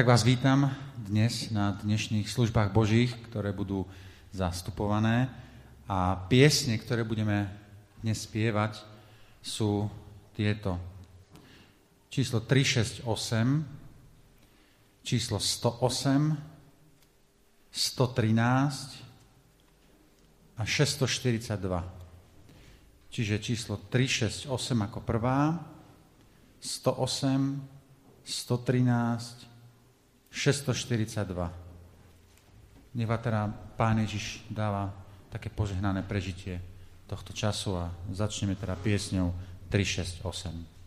Tak vás vítam dnes na dnešných službách Božích, ktoré budú zastupované. A piesne, ktoré budeme dnes spievať, sú tieto. Číslo 368, číslo 108, 113 a 642. Čiže číslo 368 ako prvá, 108, 113, 642. Nech teda Pán Ježiš dáva také požehnané prežitie tohto času a začneme teda piesňou 368.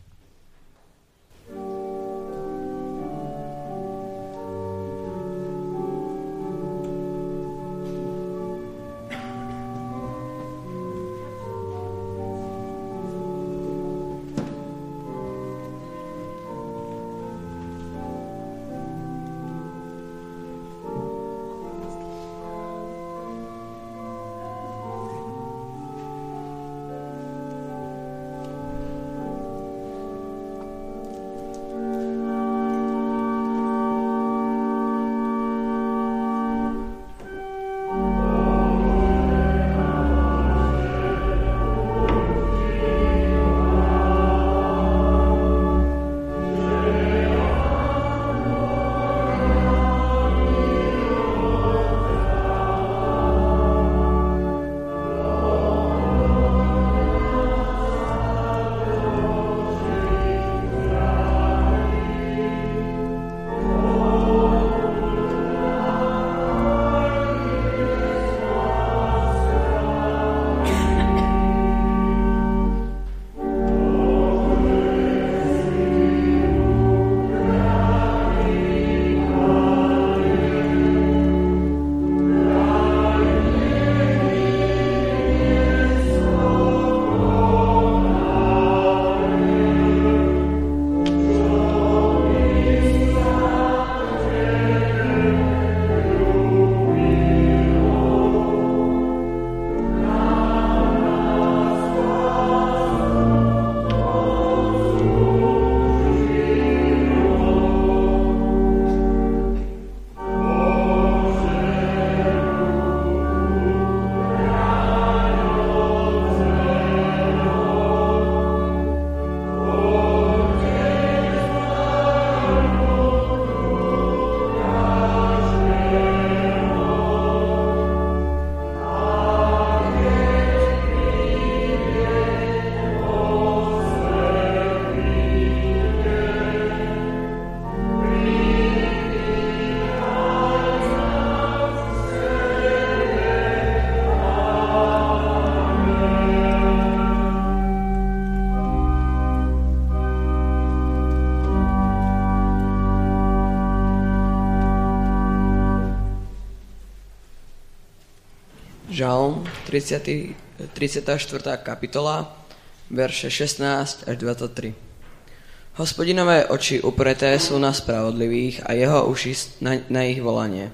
Žalm 30, 34. kapitola, verše 16 až 23. Hospodinové oči upreté sú na spravodlivých a jeho uši na, na ich volanie.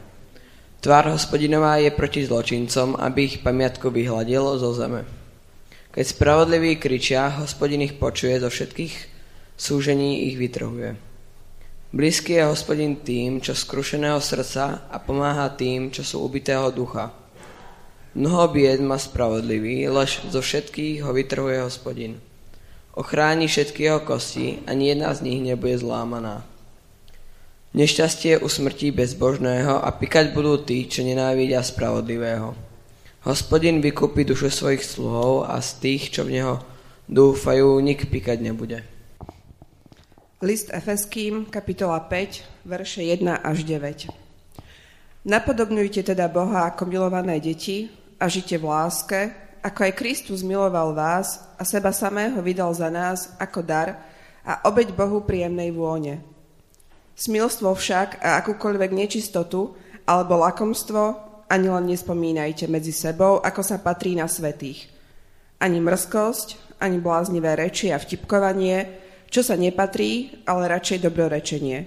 Tvár hospodinová je proti zločincom, aby ich pamiatku vyhladilo zo zeme. Keď spravodliví kričia, hospodin ich počuje zo všetkých súžení ich vytrhuje. Blízky je hospodin tým, čo skrušeného srdca a pomáha tým, čo sú ubitého ducha. Mnoho bied má spravodlivý, lež zo všetkých ho vytrhuje hospodin. Ochráni všetky jeho kosti, ani jedna z nich nebude zlámaná. Nešťastie usmrtí bezbožného a pikať budú tí, čo nenávidia spravodlivého. Hospodin vykúpi dušu svojich sluhov a z tých, čo v neho dúfajú, nik pikať nebude. List Efeským, kapitola 5, verše 1 až 9. Napodobňujte teda Boha ako milované deti a žite v láske, ako aj Kristus miloval vás a seba samého vydal za nás ako dar a obeď Bohu príjemnej vône. Smilstvo však a akúkoľvek nečistotu alebo lakomstvo ani len nespomínajte medzi sebou, ako sa patrí na svetých. Ani mrzkosť, ani bláznivé reči a vtipkovanie, čo sa nepatrí, ale radšej dobrorečenie.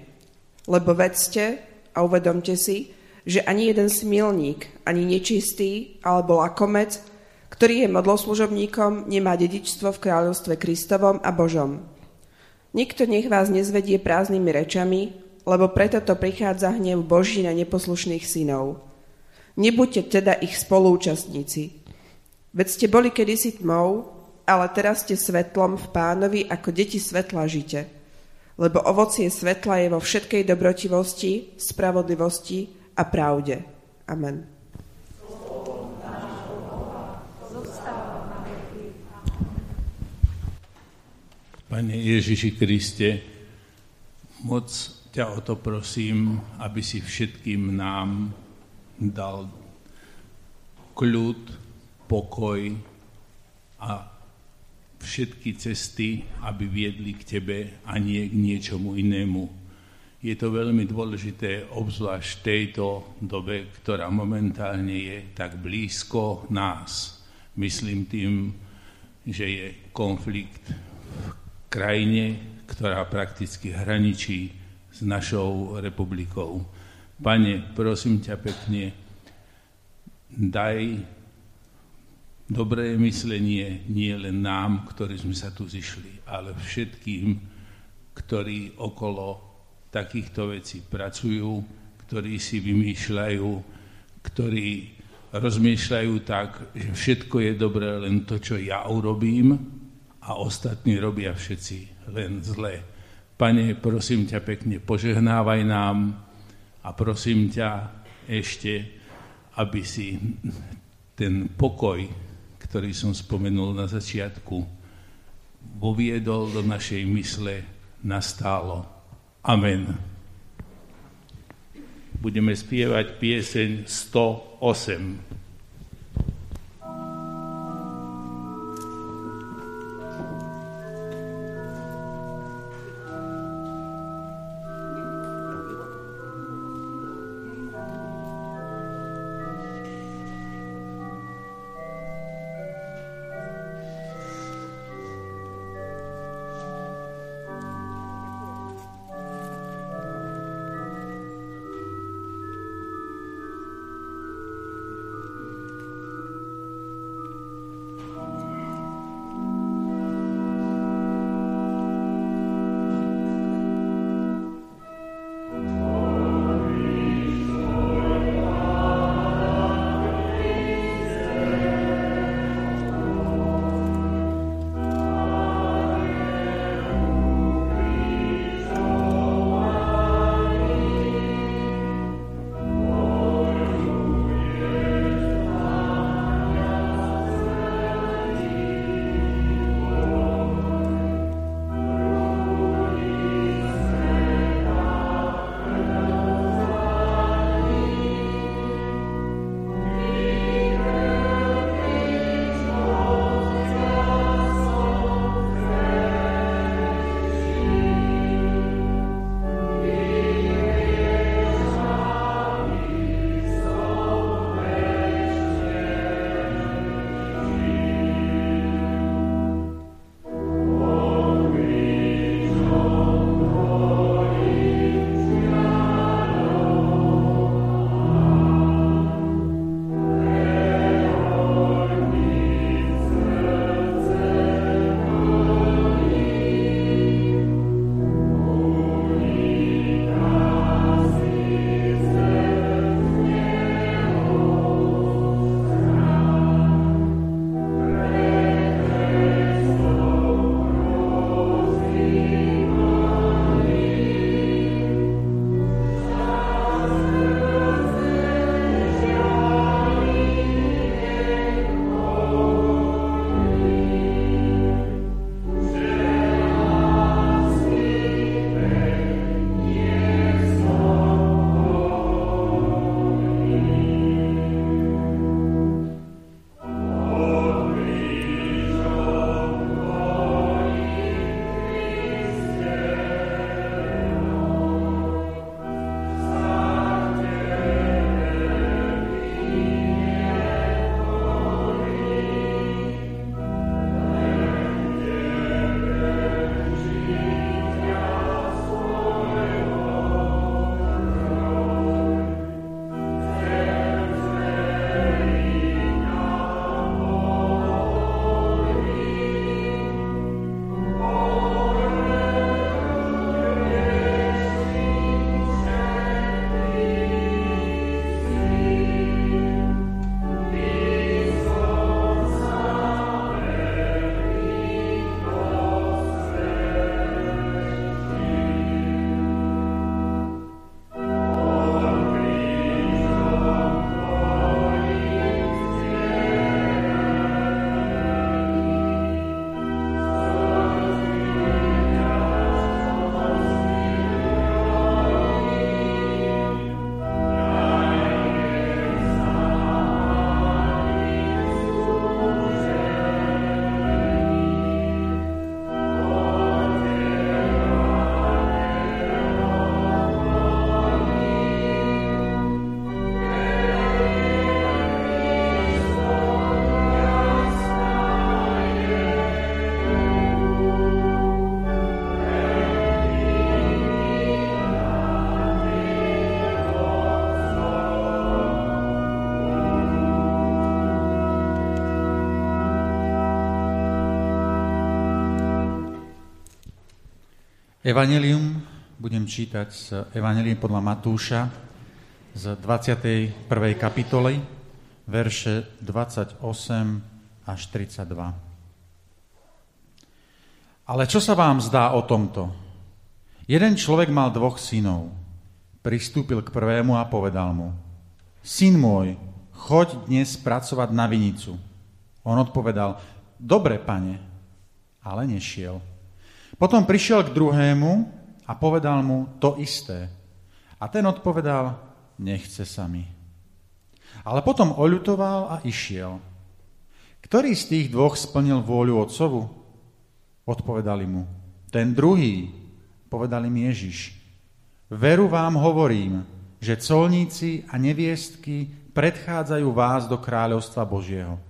Lebo vedzte a uvedomte si, že ani jeden smilník, ani nečistý alebo lakomec, ktorý je modloslužobníkom, nemá dedičstvo v kráľovstve Kristovom a Božom. Nikto nech vás nezvedie prázdnymi rečami, lebo preto to prichádza hnev Boží na neposlušných synov. Nebuďte teda ich spolúčastníci. Veď ste boli kedysi tmou, ale teraz ste svetlom v pánovi, ako deti svetla žite. Lebo ovocie svetla je vo všetkej dobrotivosti, spravodlivosti a pravde. Amen. Pane Ježiši Kriste, moc ťa o to prosím, aby si všetkým nám dal kľud, pokoj a všetky cesty, aby viedli k Tebe a nie k niečomu inému. Je to veľmi dôležité, obzvlášť v tejto dobe, ktorá momentálne je tak blízko nás. Myslím tým, že je konflikt v krajine, ktorá prakticky hraničí s našou republikou. Pane, prosím ťa pekne, daj dobré myslenie nie len nám, ktorí sme sa tu zišli, ale všetkým, ktorí okolo takýchto vecí pracujú, ktorí si vymýšľajú, ktorí rozmýšľajú tak, že všetko je dobré len to, čo ja urobím, a ostatní robia všetci len zle. Pane, prosím ťa pekne, požehnávaj nám a prosím ťa ešte, aby si ten pokoj, ktorý som spomenul na začiatku, voviedol do našej mysle nastálo. Amen. Budeme spievať pieseň 108. Evangelium budem čítať z Evangelium podľa Matúša z 21. kapitoly, verše 28 až 32. Ale čo sa vám zdá o tomto? Jeden človek mal dvoch synov. Pristúpil k prvému a povedal mu, Syn môj, choď dnes pracovať na vinicu. On odpovedal, dobre, pane, ale nešiel. Potom prišiel k druhému a povedal mu to isté. A ten odpovedal, nechce sa mi. Ale potom oľutoval a išiel. Ktorý z tých dvoch splnil vôľu otcovu? Odpovedali mu. Ten druhý, povedali mi Ježiš. Veru vám hovorím, že colníci a neviestky predchádzajú vás do kráľovstva Božieho.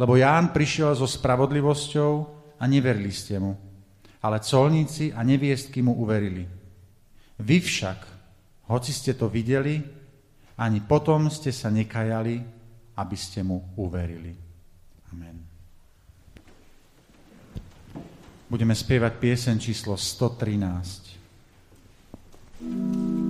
Lebo Ján prišiel so spravodlivosťou a neverili ste mu ale colníci a neviestky mu uverili. Vy však, hoci ste to videli, ani potom ste sa nekajali, aby ste mu uverili. Amen. Budeme spievať piesen číslo 113.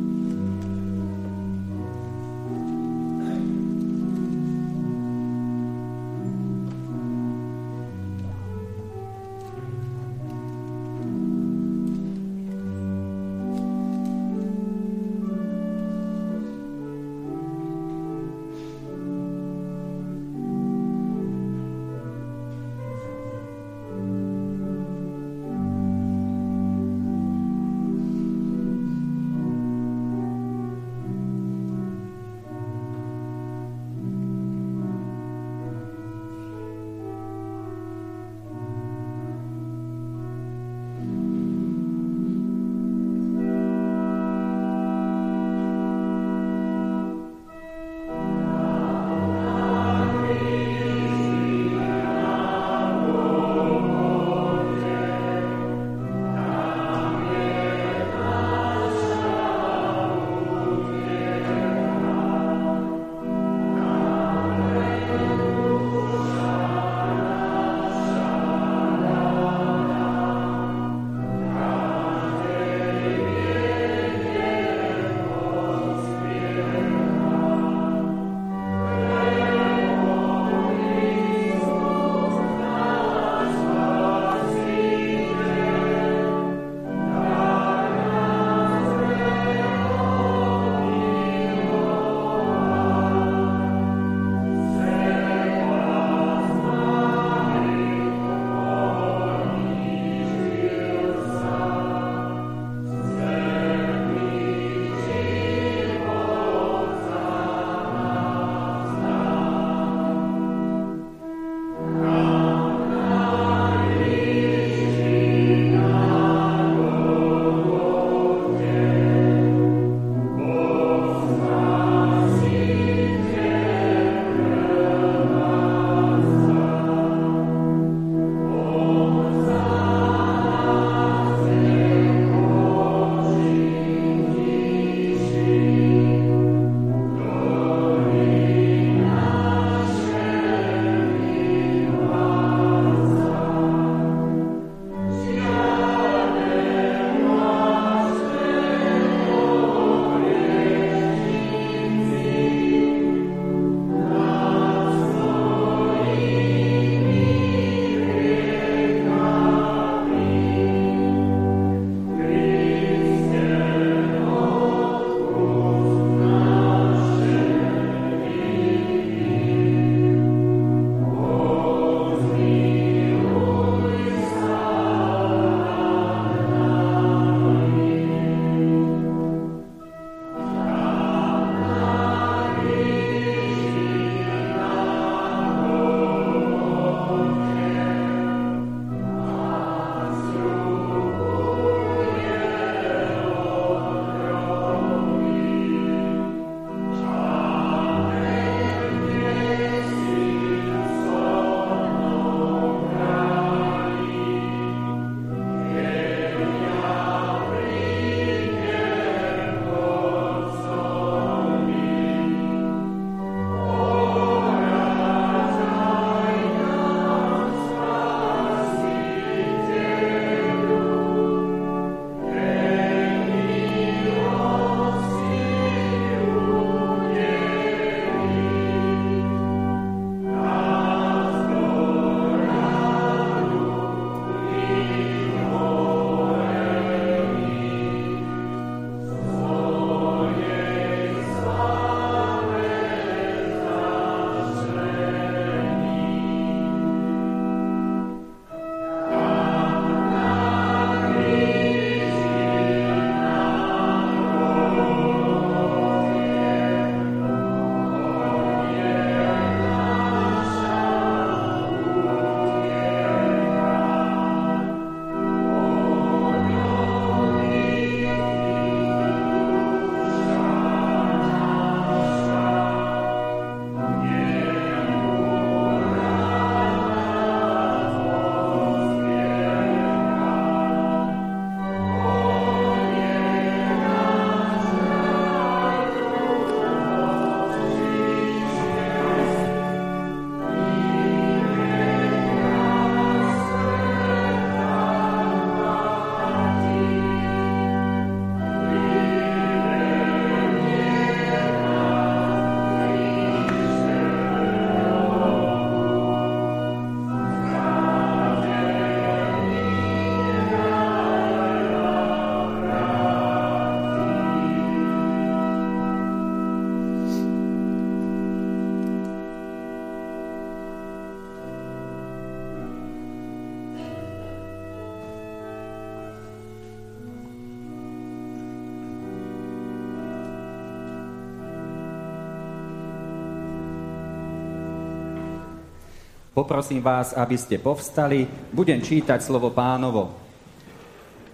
Poprosím vás, aby ste povstali. Budem čítať slovo pánovo.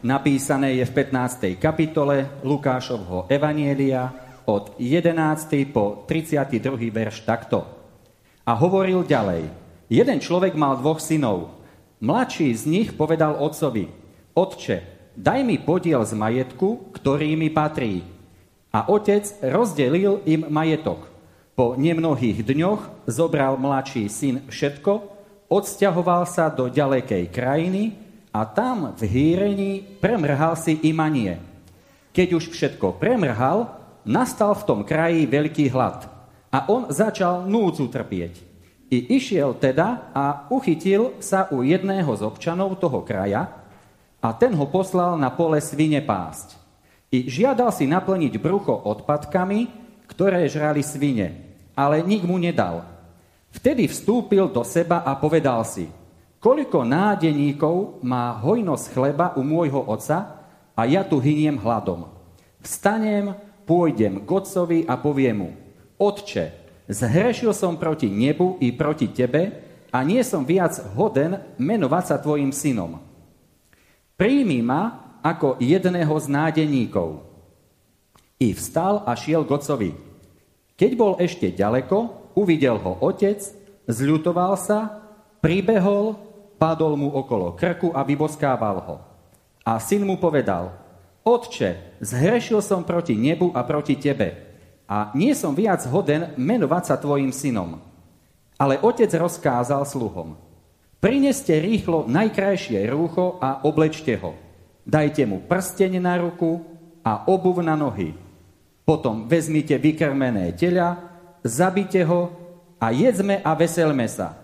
Napísané je v 15. kapitole Lukášovho Evanielia od 11. po 32. verš takto. A hovoril ďalej. Jeden človek mal dvoch synov. Mladší z nich povedal otcovi, Otče, daj mi podiel z majetku, ktorý mi patrí. A otec rozdelil im majetok. Po nemnohých dňoch zobral mladší syn všetko, odsťahoval sa do ďalekej krajiny a tam v hýrení premrhal si imanie. Keď už všetko premrhal, nastal v tom kraji veľký hlad a on začal núdzu trpieť. I išiel teda a uchytil sa u jedného z občanov toho kraja a ten ho poslal na pole svine pásť. I žiadal si naplniť brucho odpadkami, ktoré žrali svine ale nik mu nedal. Vtedy vstúpil do seba a povedal si, koľko nádeníkov má hojnosť chleba u môjho oca a ja tu hyniem hladom. Vstanem, pôjdem k otcovi a poviem mu, Otče, zhrešil som proti nebu i proti tebe a nie som viac hoden menovať sa tvojim synom. Príjmi ma ako jedného z nádeníkov. I vstal a šiel k otcovi. Keď bol ešte ďaleko, uvidel ho otec, zľutoval sa, pribehol, padol mu okolo krku a vyboskával ho. A syn mu povedal, Otče, zhrešil som proti nebu a proti tebe a nie som viac hoden menovať sa tvojim synom. Ale otec rozkázal sluhom, prineste rýchlo najkrajšie rúcho a oblečte ho. Dajte mu prsteň na ruku a obuv na nohy potom vezmite vykrmené tela, zabite ho a jedzme a veselme sa.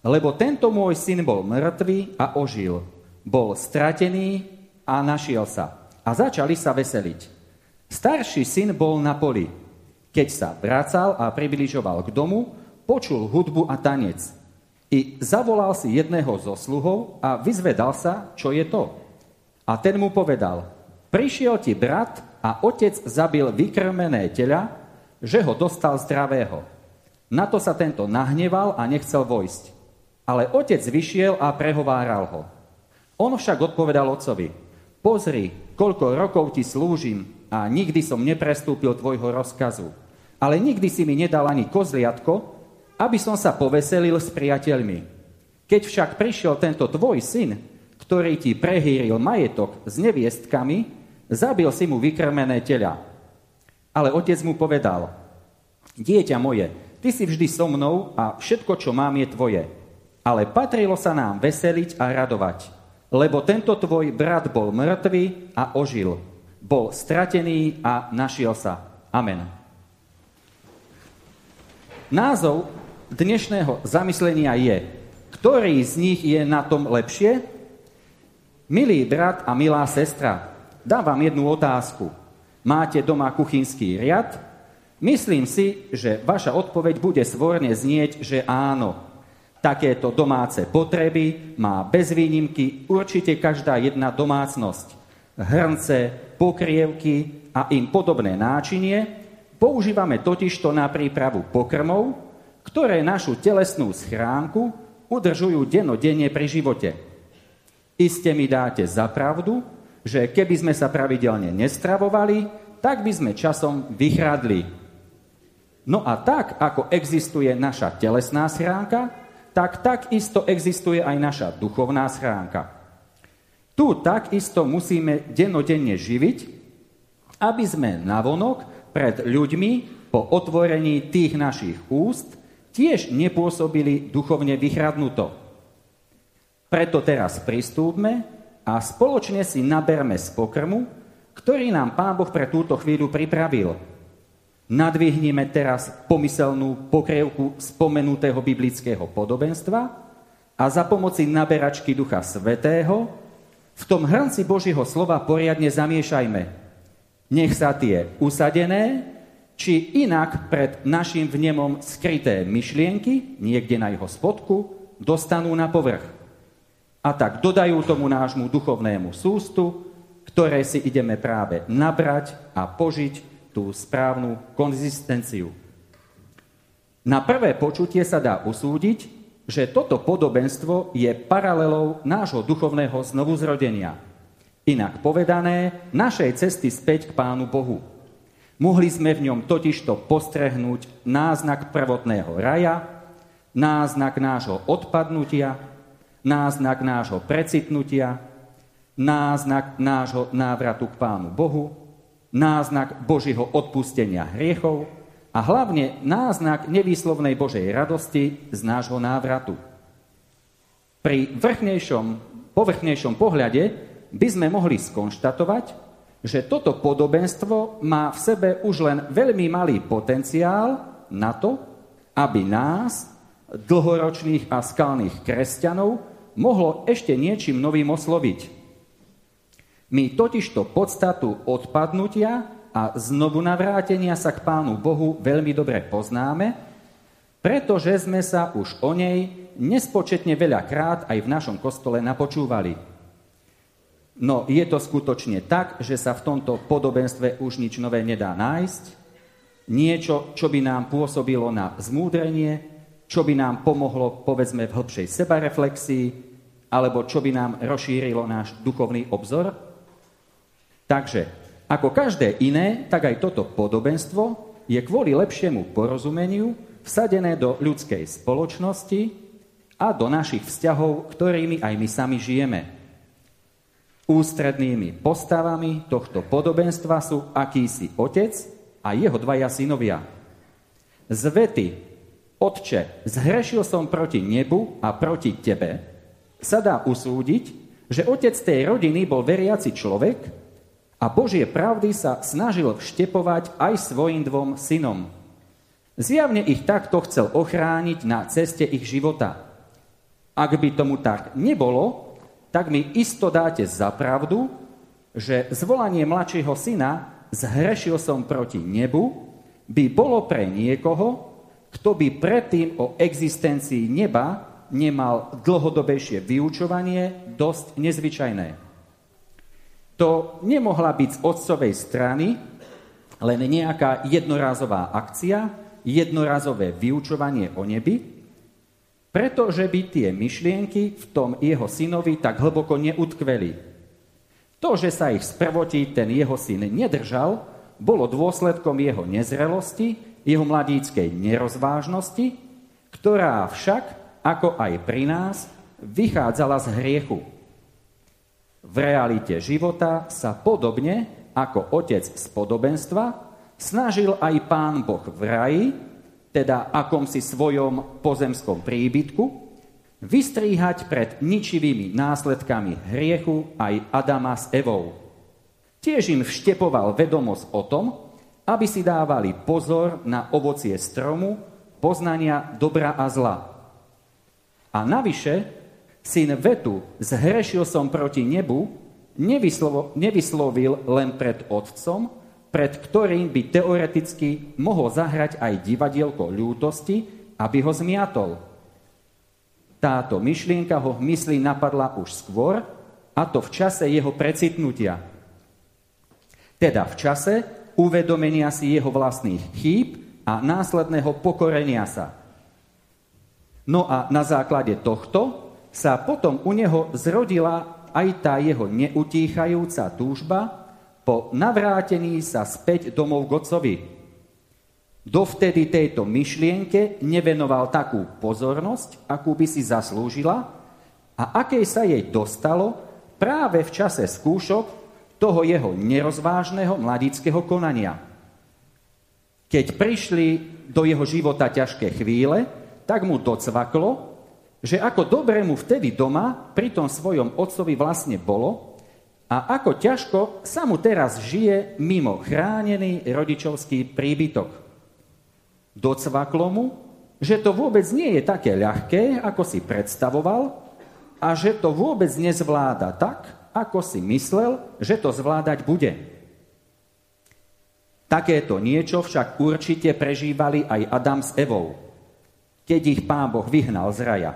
Lebo tento môj syn bol mŕtvý a ožil. Bol stratený a našiel sa. A začali sa veseliť. Starší syn bol na poli. Keď sa vracal a približoval k domu, počul hudbu a tanec. I zavolal si jedného zo sluhov a vyzvedal sa, čo je to. A ten mu povedal, prišiel ti brat a otec zabil vykrmené tela, že ho dostal zdravého. Na to sa tento nahneval a nechcel vojsť. Ale otec vyšiel a prehováral ho. On však odpovedal otcovi, pozri, koľko rokov ti slúžim a nikdy som neprestúpil tvojho rozkazu. Ale nikdy si mi nedal ani kozliatko, aby som sa poveselil s priateľmi. Keď však prišiel tento tvoj syn, ktorý ti prehýril majetok s neviestkami, Zabil si mu vykrmené tela. Ale otec mu povedal, dieťa moje, ty si vždy so mnou a všetko, čo mám, je tvoje. Ale patrilo sa nám veseliť a radovať, lebo tento tvoj brat bol mŕtvý a ožil. Bol stratený a našiel sa. Amen. Názov dnešného zamyslenia je, ktorý z nich je na tom lepšie? Milý brat a milá sestra, Dám vám jednu otázku. Máte doma kuchynský riad? Myslím si, že vaša odpoveď bude svorne znieť, že áno. Takéto domáce potreby má bez výnimky určite každá jedna domácnosť. Hrnce, pokrievky a im podobné náčinie používame totižto na prípravu pokrmov, ktoré našu telesnú schránku udržujú denodenne pri živote. Iste mi dáte za pravdu, že keby sme sa pravidelne nestravovali, tak by sme časom vychradli. No a tak, ako existuje naša telesná schránka, tak takisto existuje aj naša duchovná schránka. Tu takisto musíme denodenne živiť, aby sme navonok pred ľuďmi po otvorení tých našich úst tiež nepôsobili duchovne vychradnuto. Preto teraz pristúpme a spoločne si naberme z pokrmu, ktorý nám Pán Boh pre túto chvíľu pripravil. Nadvihnime teraz pomyselnú pokrievku spomenutého biblického podobenstva a za pomoci naberačky Ducha Svetého v tom hrnci Božieho slova poriadne zamiešajme. Nech sa tie usadené, či inak pred našim vnemom skryté myšlienky, niekde na jeho spodku, dostanú na povrch a tak dodajú tomu nášmu duchovnému sústu, ktoré si ideme práve nabrať a požiť tú správnu konzistenciu. Na prvé počutie sa dá usúdiť, že toto podobenstvo je paralelou nášho duchovného znovuzrodenia. Inak povedané, našej cesty späť k Pánu Bohu. Mohli sme v ňom totižto postrehnúť náznak prvotného raja, náznak nášho odpadnutia, náznak nášho precitnutia, náznak nášho návratu k Pánu Bohu, náznak Božího odpustenia hriechov a hlavne náznak nevýslovnej Božej radosti z nášho návratu. Pri vrchnejšom, povrchnejšom pohľade by sme mohli skonštatovať, že toto podobenstvo má v sebe už len veľmi malý potenciál na to, aby nás, dlhoročných a skalných kresťanov, mohlo ešte niečím novým osloviť. My totižto podstatu odpadnutia a znovu navrátenia sa k Pánu Bohu veľmi dobre poznáme, pretože sme sa už o nej nespočetne veľakrát aj v našom kostole napočúvali. No je to skutočne tak, že sa v tomto podobenstve už nič nové nedá nájsť? Niečo, čo by nám pôsobilo na zmúdrenie, čo by nám pomohlo, povedzme, v hĺbšej sebareflexii, alebo čo by nám rozšírilo náš duchovný obzor? Takže, ako každé iné, tak aj toto podobenstvo je kvôli lepšiemu porozumeniu vsadené do ľudskej spoločnosti a do našich vzťahov, ktorými aj my sami žijeme. Ústrednými postavami tohto podobenstva sú akýsi otec a jeho dvaja synovia. Z vety Otče, zhrešil som proti nebu a proti tebe, sa dá usúdiť, že otec tej rodiny bol veriaci človek a Božie pravdy sa snažil vštepovať aj svojim dvom synom. Zjavne ich takto chcel ochrániť na ceste ich života. Ak by tomu tak nebolo, tak mi isto dáte za pravdu, že zvolanie mladšieho syna zhrešil som proti nebu, by bolo pre niekoho, kto by predtým o existencii neba nemal dlhodobejšie vyučovanie, dosť nezvyčajné. To nemohla byť z otcovej strany len nejaká jednorázová akcia, jednorazové vyučovanie o nebi, pretože by tie myšlienky v tom jeho synovi tak hlboko neutkveli. To, že sa ich sprvotí ten jeho syn nedržal, bolo dôsledkom jeho nezrelosti, jeho mladíckej nerozvážnosti, ktorá však, ako aj pri nás, vychádzala z hriechu. V realite života sa podobne ako otec z podobenstva snažil aj pán Boh v raji teda akomsi svojom pozemskom príbytku, vystríhať pred ničivými následkami hriechu aj Adama s Evou. Tiež im vštepoval vedomosť o tom, aby si dávali pozor na ovocie stromu poznania dobra a zla. A navyše, syn vetu, zhrešil som proti nebu, nevyslovil len pred otcom, pred ktorým by teoreticky mohol zahrať aj divadielko ľútosti, aby ho zmiatol. Táto myšlienka ho v mysli napadla už skôr, a to v čase jeho precitnutia. Teda v čase uvedomenia si jeho vlastných chýb a následného pokorenia sa. No a na základe tohto sa potom u neho zrodila aj tá jeho neutíchajúca túžba po navrátení sa späť domov k otcovi. Dovtedy tejto myšlienke nevenoval takú pozornosť, akú by si zaslúžila a akej sa jej dostalo práve v čase skúšok toho jeho nerozvážneho mladického konania. Keď prišli do jeho života ťažké chvíle, tak mu docvaklo, že ako dobre mu vtedy doma pri tom svojom otcovi vlastne bolo, a ako ťažko sa mu teraz žije mimo chránený rodičovský príbytok. Docvaklo mu, že to vôbec nie je také ľahké, ako si predstavoval a že to vôbec nezvláda tak, ako si myslel, že to zvládať bude. Takéto niečo však určite prežívali aj Adam s Evou, keď ich pán Boh vyhnal z raja.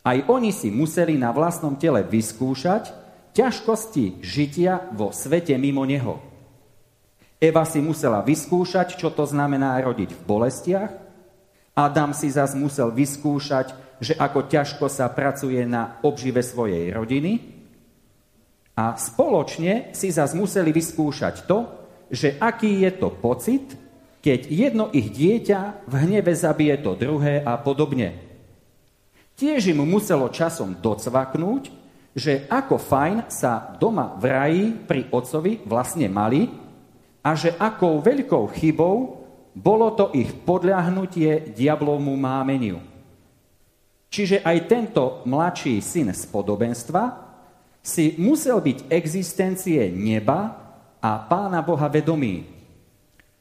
Aj oni si museli na vlastnom tele vyskúšať, ťažkosti žitia vo svete mimo neho. Eva si musela vyskúšať, čo to znamená rodiť v bolestiach. Adam si zas musel vyskúšať že ako ťažko sa pracuje na obžive svojej rodiny a spoločne si zase museli vyskúšať to, že aký je to pocit, keď jedno ich dieťa v hneve zabije to druhé a podobne. Tiež im muselo časom docvaknúť, že ako fajn sa doma v raji pri otcovi vlastne mali a že akou veľkou chybou bolo to ich podľahnutie diablovmu mámeniu. Čiže aj tento mladší syn z podobenstva si musel byť existencie neba a pána Boha vedomý.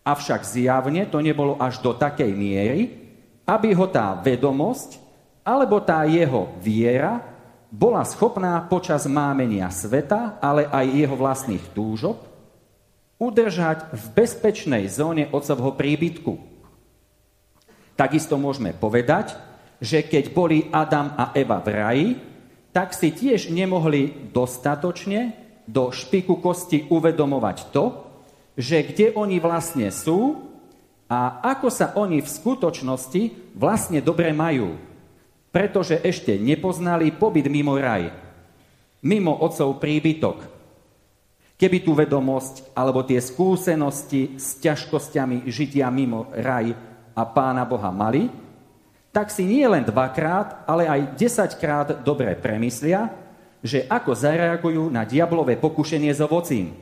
Avšak zjavne to nebolo až do takej miery, aby ho tá vedomosť alebo tá jeho viera bola schopná počas mámenia sveta, ale aj jeho vlastných túžob, udržať v bezpečnej zóne otcovho príbytku. Takisto môžeme povedať, že keď boli Adam a Eva v raji, tak si tiež nemohli dostatočne do špiku kosti uvedomovať to, že kde oni vlastne sú a ako sa oni v skutočnosti vlastne dobre majú. Pretože ešte nepoznali pobyt mimo raj, mimo otcov príbytok. Keby tú vedomosť alebo tie skúsenosti s ťažkosťami žitia mimo raj a pána Boha mali, tak si nie len dvakrát, ale aj desaťkrát dobre premyslia, že ako zareagujú na diablové pokušenie s ovocím.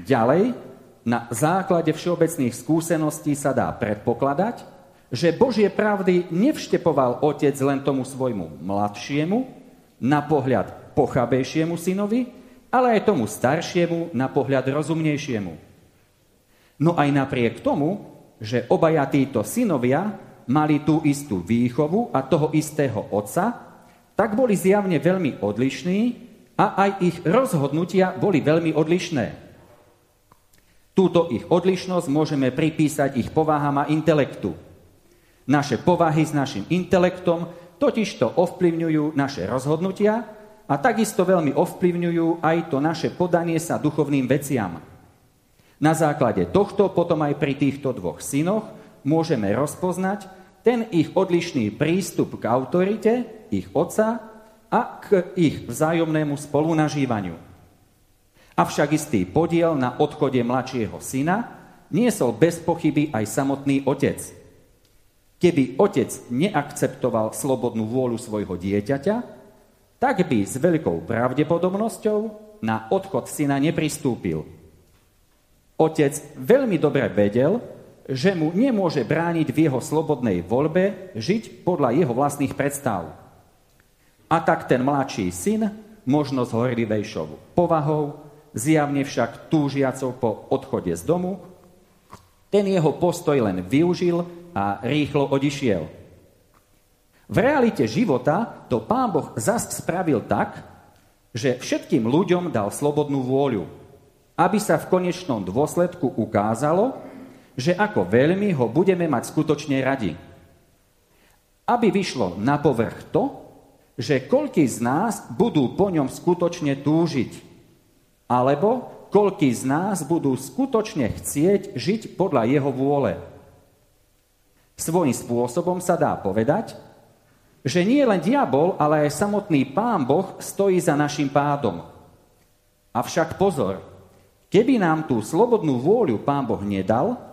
Ďalej, na základe všeobecných skúseností sa dá predpokladať, že Božie pravdy nevštepoval otec len tomu svojmu mladšiemu, na pohľad pochabejšiemu synovi, ale aj tomu staršiemu, na pohľad rozumnejšiemu. No aj napriek tomu, že obaja títo synovia mali tú istú výchovu a toho istého otca, tak boli zjavne veľmi odlišní a aj ich rozhodnutia boli veľmi odlišné. Túto ich odlišnosť môžeme pripísať ich povahám a intelektu. Naše povahy s našim intelektom totižto ovplyvňujú naše rozhodnutia a takisto veľmi ovplyvňujú aj to naše podanie sa duchovným veciam. Na základe tohto potom aj pri týchto dvoch synoch môžeme rozpoznať ten ich odlišný prístup k autorite, ich otca a k ich vzájomnému spolunažívaniu. Avšak istý podiel na odchode mladšieho syna niesol bez pochyby aj samotný otec. Keby otec neakceptoval slobodnú vôľu svojho dieťaťa, tak by s veľkou pravdepodobnosťou na odchod syna nepristúpil. Otec veľmi dobre vedel, že mu nemôže brániť v jeho slobodnej voľbe žiť podľa jeho vlastných predstav. A tak ten mladší syn, možno s horlivejšou povahou, zjavne však túžiacou po odchode z domu, ten jeho postoj len využil a rýchlo odišiel. V realite života to pán Boh zast spravil tak, že všetkým ľuďom dal slobodnú vôľu, aby sa v konečnom dôsledku ukázalo, že ako veľmi ho budeme mať skutočne radi. Aby vyšlo na povrch to, že koľký z nás budú po ňom skutočne túžiť, alebo koľký z nás budú skutočne chcieť žiť podľa jeho vôle. Svojím spôsobom sa dá povedať, že nie len diabol, ale aj samotný pán Boh stojí za našim pádom. Avšak pozor, keby nám tú slobodnú vôľu pán Boh nedal,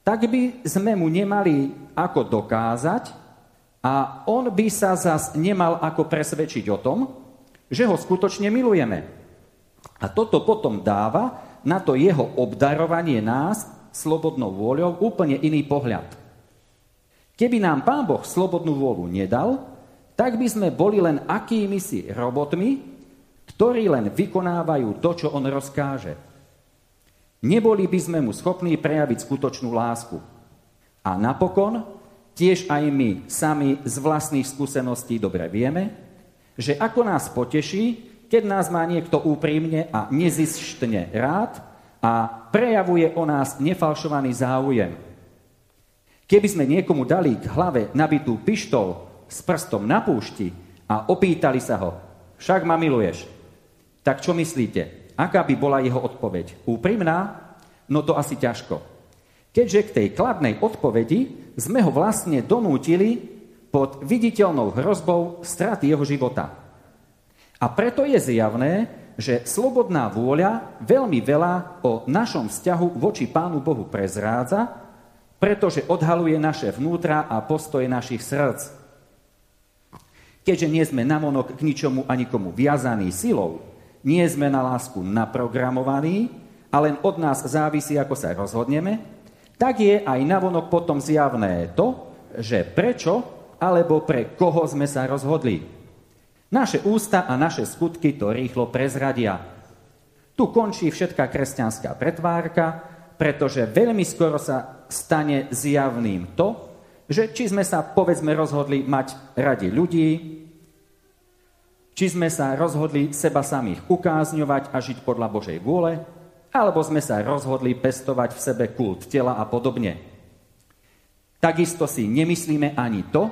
tak by sme mu nemali ako dokázať a on by sa zas nemal ako presvedčiť o tom, že ho skutočne milujeme. A toto potom dáva na to jeho obdarovanie nás slobodnou vôľou úplne iný pohľad. Keby nám Pán Boh slobodnú vôľu nedal, tak by sme boli len akými si robotmi, ktorí len vykonávajú to, čo on rozkáže. Neboli by sme mu schopní prejaviť skutočnú lásku. A napokon, tiež aj my sami z vlastných skúseností dobre vieme, že ako nás poteší, keď nás má niekto úprimne a nezištne rád a prejavuje o nás nefalšovaný záujem. Keby sme niekomu dali k hlave nabitú pištol s prstom na púšti a opýtali sa ho, však ma miluješ, tak čo myslíte? Aká by bola jeho odpoveď? Úprimná? No to asi ťažko. Keďže k tej kladnej odpovedi sme ho vlastne donútili pod viditeľnou hrozbou straty jeho života. A preto je zjavné, že slobodná vôľa veľmi veľa o našom vzťahu voči Pánu Bohu prezrádza, pretože odhaluje naše vnútra a postoje našich srdc. Keďže nie sme namonok k ničomu a nikomu viazaní silou, nie sme na lásku naprogramovaní a len od nás závisí, ako sa rozhodneme, tak je aj navonok potom zjavné to, že prečo alebo pre koho sme sa rozhodli. Naše ústa a naše skutky to rýchlo prezradia. Tu končí všetká kresťanská pretvárka, pretože veľmi skoro sa stane zjavným to, že či sme sa, povedzme, rozhodli mať radi ľudí, či sme sa rozhodli seba samých ukázňovať a žiť podľa Božej vôle, alebo sme sa rozhodli pestovať v sebe kult tela a podobne. Takisto si nemyslíme ani to,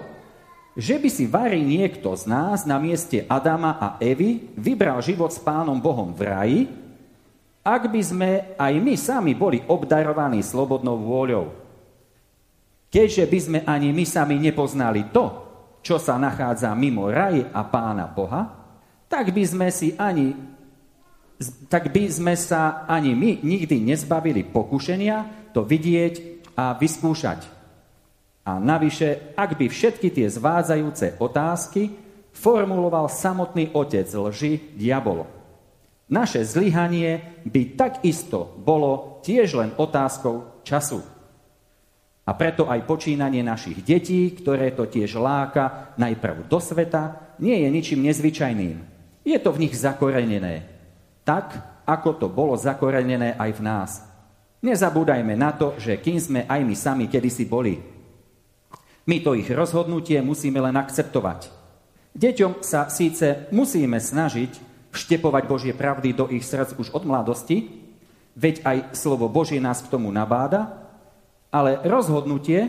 že by si varí niekto z nás na mieste Adama a Evy vybral život s Pánom Bohom v raji, ak by sme aj my sami boli obdarovaní slobodnou vôľou. Keďže by sme ani my sami nepoznali to, čo sa nachádza mimo raj a pána Boha, tak by sme si ani tak by sme sa ani my nikdy nezbavili pokušenia to vidieť a vyskúšať. A navyše, ak by všetky tie zvádzajúce otázky formuloval samotný otec lži, diabol. Naše zlyhanie by takisto bolo tiež len otázkou času. A preto aj počínanie našich detí, ktoré to tiež láka najprv do sveta, nie je ničím nezvyčajným. Je to v nich zakorenené. Tak, ako to bolo zakorenené aj v nás. Nezabúdajme na to, že kým sme aj my sami kedysi boli. My to ich rozhodnutie musíme len akceptovať. Deťom sa síce musíme snažiť vštepovať Božie pravdy do ich srdc už od mladosti, veď aj slovo Božie nás k tomu nabáda, ale rozhodnutie,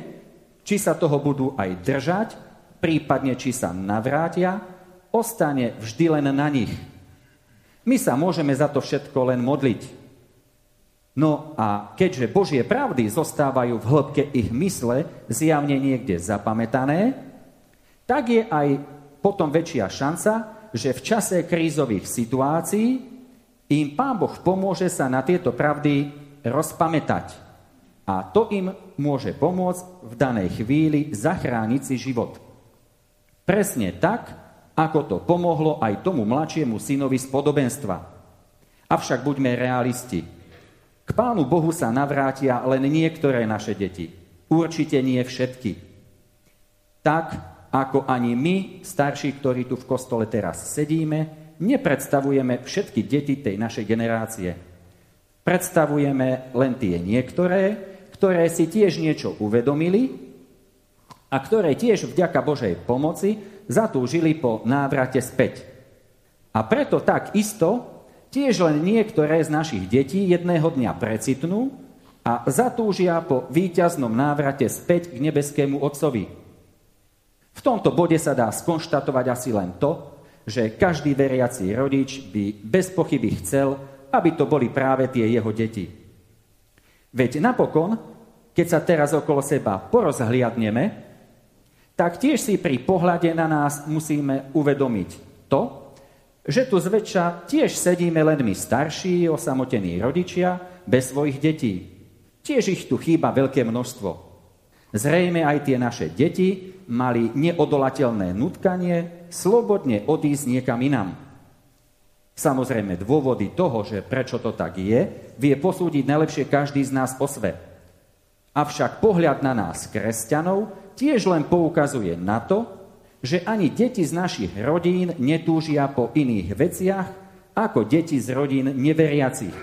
či sa toho budú aj držať, prípadne či sa navrátia, ostane vždy len na nich. My sa môžeme za to všetko len modliť. No a keďže Božie pravdy zostávajú v hĺbke ich mysle zjavne niekde zapamätané, tak je aj potom väčšia šanca, že v čase krízových situácií im Pán Boh pomôže sa na tieto pravdy rozpamätať. A to im môže pomôcť v danej chvíli zachrániť si život. Presne tak, ako to pomohlo aj tomu mladšiemu synovi z podobenstva. Avšak buďme realisti. K Pánu Bohu sa navrátia len niektoré naše deti. Určite nie všetky. Tak, ako ani my, starší, ktorí tu v kostole teraz sedíme, nepredstavujeme všetky deti tej našej generácie. Predstavujeme len tie niektoré, ktoré si tiež niečo uvedomili a ktoré tiež vďaka Božej pomoci zatúžili po návrate späť. A preto tak isto tiež len niektoré z našich detí jedného dňa precitnú a zatúžia po víťaznom návrate späť k nebeskému Otcovi. V tomto bode sa dá skonštatovať asi len to, že každý veriaci rodič by bez pochyby chcel, aby to boli práve tie jeho deti. Veď napokon, keď sa teraz okolo seba porozhliadneme, tak tiež si pri pohľade na nás musíme uvedomiť to, že tu zväčša tiež sedíme len my starší, osamotení rodičia, bez svojich detí. Tiež ich tu chýba veľké množstvo. Zrejme aj tie naše deti mali neodolateľné nutkanie slobodne odísť niekam inam. Samozrejme, dôvody toho, že prečo to tak je, vie posúdiť najlepšie každý z nás o sve. Avšak pohľad na nás, kresťanov, tiež len poukazuje na to, že ani deti z našich rodín netúžia po iných veciach ako deti z rodín neveriacich.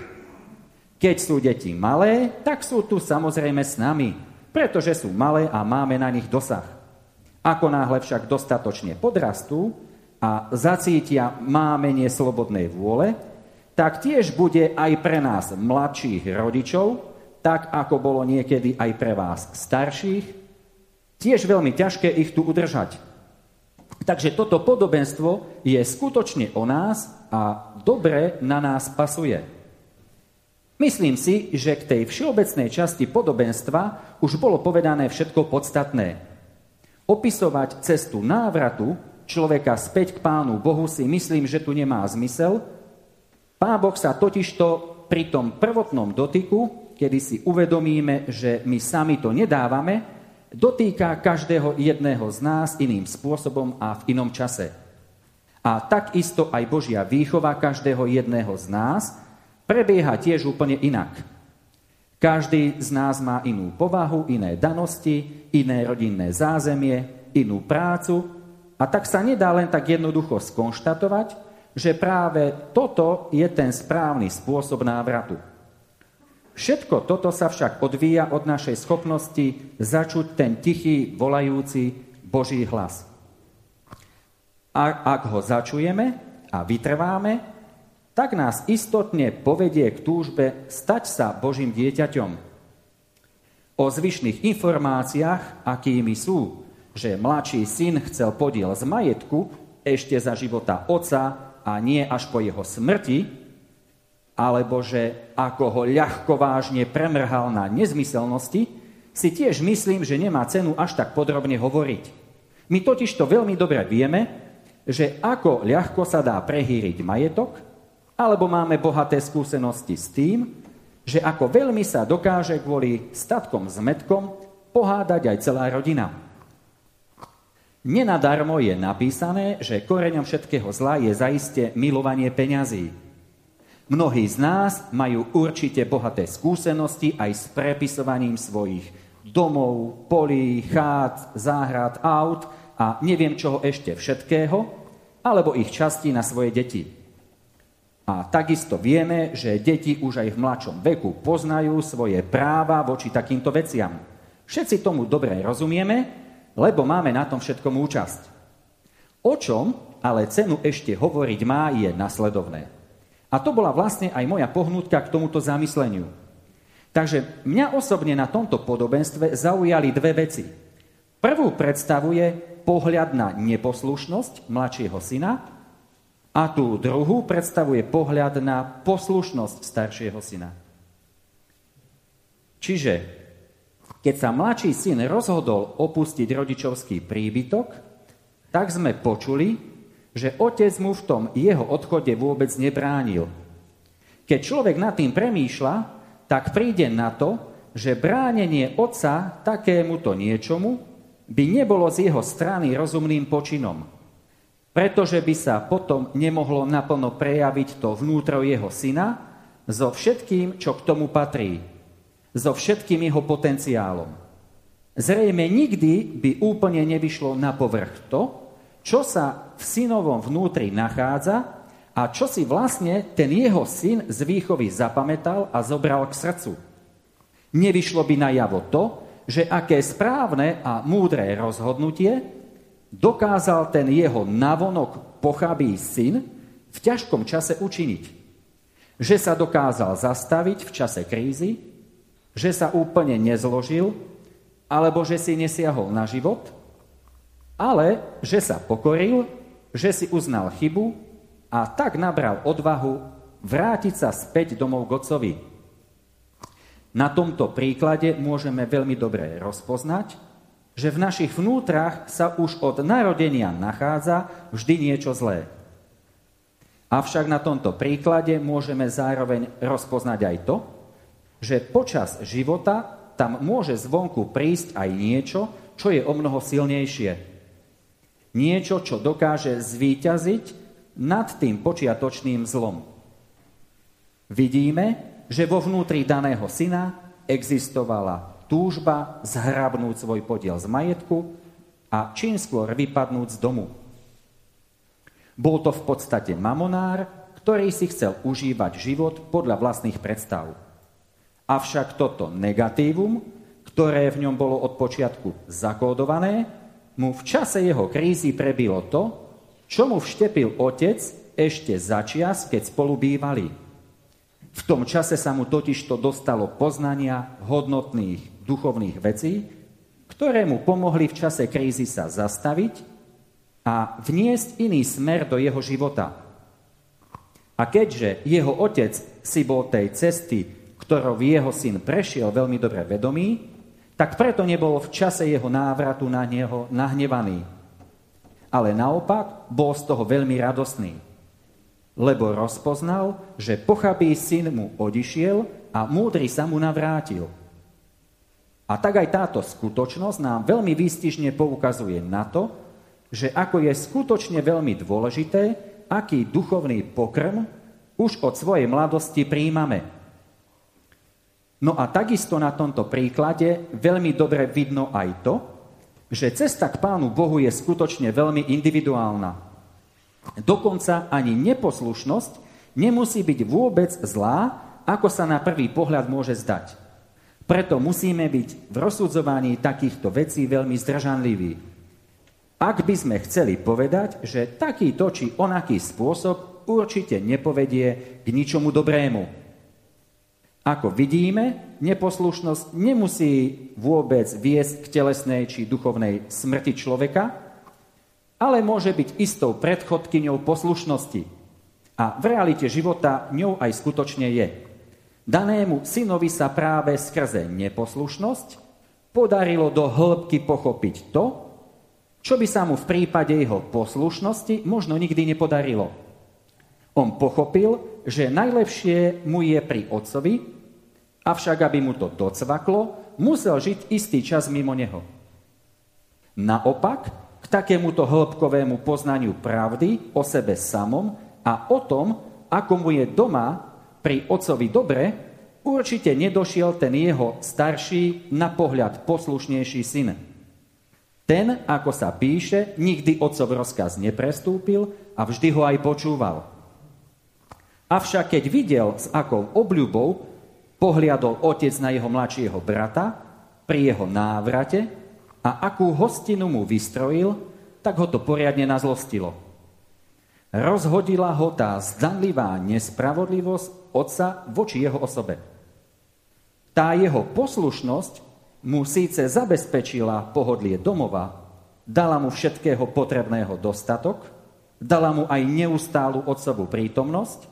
Keď sú deti malé, tak sú tu samozrejme s nami, pretože sú malé a máme na nich dosah. Ako náhle však dostatočne podrastú, a zacítia mámenie slobodnej vôle, tak tiež bude aj pre nás mladších rodičov, tak ako bolo niekedy aj pre vás starších, tiež veľmi ťažké ich tu udržať. Takže toto podobenstvo je skutočne o nás a dobre na nás pasuje. Myslím si, že k tej všeobecnej časti podobenstva už bolo povedané všetko podstatné. Opisovať cestu návratu človeka späť k Pánu Bohu si myslím, že tu nemá zmysel. Pán Boh sa totižto pri tom prvotnom dotyku, kedy si uvedomíme, že my sami to nedávame, dotýka každého jedného z nás iným spôsobom a v inom čase. A takisto aj Božia výchova každého jedného z nás prebieha tiež úplne inak. Každý z nás má inú povahu, iné danosti, iné rodinné zázemie, inú prácu a tak sa nedá len tak jednoducho skonštatovať, že práve toto je ten správny spôsob návratu. Všetko toto sa však odvíja od našej schopnosti začuť ten tichý, volajúci Boží hlas. A ak ho začujeme a vytrváme, tak nás istotne povedie k túžbe stať sa Božím dieťaťom. O zvyšných informáciách, akými sú, že mladší syn chcel podiel z majetku ešte za života otca a nie až po jeho smrti, alebo že ako ho ľahko vážne premrhal na nezmyselnosti, si tiež myslím, že nemá cenu až tak podrobne hovoriť. My totiž to veľmi dobre vieme, že ako ľahko sa dá prehýriť majetok, alebo máme bohaté skúsenosti s tým, že ako veľmi sa dokáže kvôli statkom s metkom pohádať aj celá rodina. Nenadarmo je napísané, že koreňom všetkého zla je zaiste milovanie peňazí. Mnohí z nás majú určite bohaté skúsenosti aj s prepisovaním svojich domov, polí, chát, záhrad, aut a neviem čoho ešte všetkého, alebo ich časti na svoje deti. A takisto vieme, že deti už aj v mladšom veku poznajú svoje práva voči takýmto veciam. Všetci tomu dobre rozumieme, lebo máme na tom všetkom účasť. O čom ale cenu ešte hovoriť má je nasledovné. A to bola vlastne aj moja pohnutka k tomuto zamysleniu. Takže mňa osobne na tomto podobenstve zaujali dve veci. Prvú predstavuje pohľad na neposlušnosť mladšieho syna a tú druhú predstavuje pohľad na poslušnosť staršieho syna. Čiže, keď sa mladší syn rozhodol opustiť rodičovský príbytok, tak sme počuli, že otec mu v tom jeho odchode vôbec nebránil. Keď človek nad tým premýšľa, tak príde na to, že bránenie otca takémuto niečomu by nebolo z jeho strany rozumným počinom pretože by sa potom nemohlo naplno prejaviť to vnútro jeho syna so všetkým, čo k tomu patrí, so všetkým jeho potenciálom. Zrejme nikdy by úplne nevyšlo na povrch to, čo sa v synovom vnútri nachádza a čo si vlastne ten jeho syn z výchovy zapamätal a zobral k srdcu. Nevyšlo by najavo to, že aké správne a múdre rozhodnutie dokázal ten jeho navonok pochabý syn v ťažkom čase učiniť. Že sa dokázal zastaviť v čase krízy, že sa úplne nezložil, alebo že si nesiahol na život, ale že sa pokoril, že si uznal chybu a tak nabral odvahu vrátiť sa späť domov Gocovi. Na tomto príklade môžeme veľmi dobre rozpoznať, že v našich vnútrach sa už od narodenia nachádza vždy niečo zlé. Avšak na tomto príklade môžeme zároveň rozpoznať aj to, že počas života tam môže zvonku prísť aj niečo, čo je o mnoho silnejšie. Niečo, čo dokáže zvíťaziť nad tým počiatočným zlom. Vidíme, že vo vnútri daného syna existovala túžba zhrabnúť svoj podiel z majetku a čím skôr vypadnúť z domu. Bol to v podstate mamonár, ktorý si chcel užívať život podľa vlastných predstav. Avšak toto negatívum, ktoré v ňom bolo od počiatku zakódované, mu v čase jeho krízy prebilo to, čo mu vštepil otec ešte začias, keď spolu bývali. V tom čase sa mu totižto dostalo poznania hodnotných duchovných vecí, ktoré mu pomohli v čase krízy sa zastaviť a vniesť iný smer do jeho života. A keďže jeho otec si bol tej cesty, ktorou jeho syn prešiel veľmi dobre vedomý, tak preto nebol v čase jeho návratu na neho nahnevaný. Ale naopak bol z toho veľmi radosný, lebo rozpoznal, že pochabý syn mu odišiel a múdry sa mu navrátil. A tak aj táto skutočnosť nám veľmi výstižne poukazuje na to, že ako je skutočne veľmi dôležité, aký duchovný pokrm už od svojej mladosti príjmame. No a takisto na tomto príklade veľmi dobre vidno aj to, že cesta k Pánu Bohu je skutočne veľmi individuálna. Dokonca ani neposlušnosť nemusí byť vôbec zlá, ako sa na prvý pohľad môže zdať. Preto musíme byť v rozsudzovaní takýchto vecí veľmi zdržanliví. Ak by sme chceli povedať, že takýto či onaký spôsob určite nepovedie k ničomu dobrému, ako vidíme, neposlušnosť nemusí vôbec viesť k telesnej či duchovnej smrti človeka, ale môže byť istou predchodkyňou poslušnosti. A v realite života ňou aj skutočne je. Danému synovi sa práve skrze neposlušnosť podarilo do hĺbky pochopiť to, čo by sa mu v prípade jeho poslušnosti možno nikdy nepodarilo. On pochopil, že najlepšie mu je pri otcovi, Avšak, aby mu to docvaklo, musel žiť istý čas mimo neho. Naopak, k takémuto hĺbkovému poznaniu pravdy o sebe samom a o tom, ako mu je doma pri ocovi dobre, určite nedošiel ten jeho starší, na pohľad poslušnejší syn. Ten, ako sa píše, nikdy otcov rozkaz neprestúpil a vždy ho aj počúval. Avšak keď videl, s akou obľubou Pohliadol otec na jeho mladšieho brata pri jeho návrate a akú hostinu mu vystrojil, tak ho to poriadne nazlostilo. Rozhodila ho tá zdanlivá nespravodlivosť otca voči jeho osobe. Tá jeho poslušnosť mu síce zabezpečila pohodlie domova, dala mu všetkého potrebného dostatok, dala mu aj neustálu otcovú prítomnosť,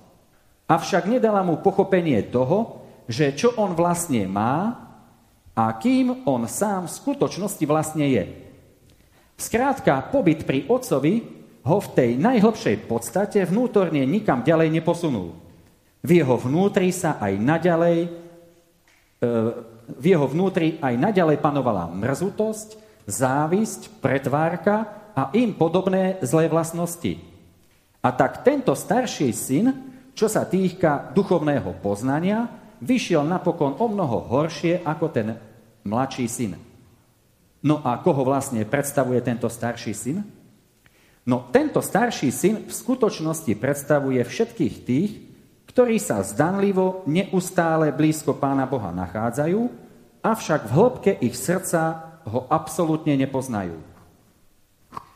avšak nedala mu pochopenie toho, že čo on vlastne má a kým on sám v skutočnosti vlastne je. Skrátka, pobyt pri otcovi ho v tej najhlbšej podstate vnútorne nikam ďalej neposunul. V jeho vnútri sa aj naďalej, e, v jeho vnútri aj naďalej panovala mrzutosť, závisť, pretvárka a im podobné zlé vlastnosti. A tak tento starší syn, čo sa týka duchovného poznania, vyšiel napokon o mnoho horšie ako ten mladší syn. No a koho vlastne predstavuje tento starší syn? No tento starší syn v skutočnosti predstavuje všetkých tých, ktorí sa zdanlivo neustále blízko Pána Boha nachádzajú, avšak v hĺbke ich srdca ho absolútne nepoznajú.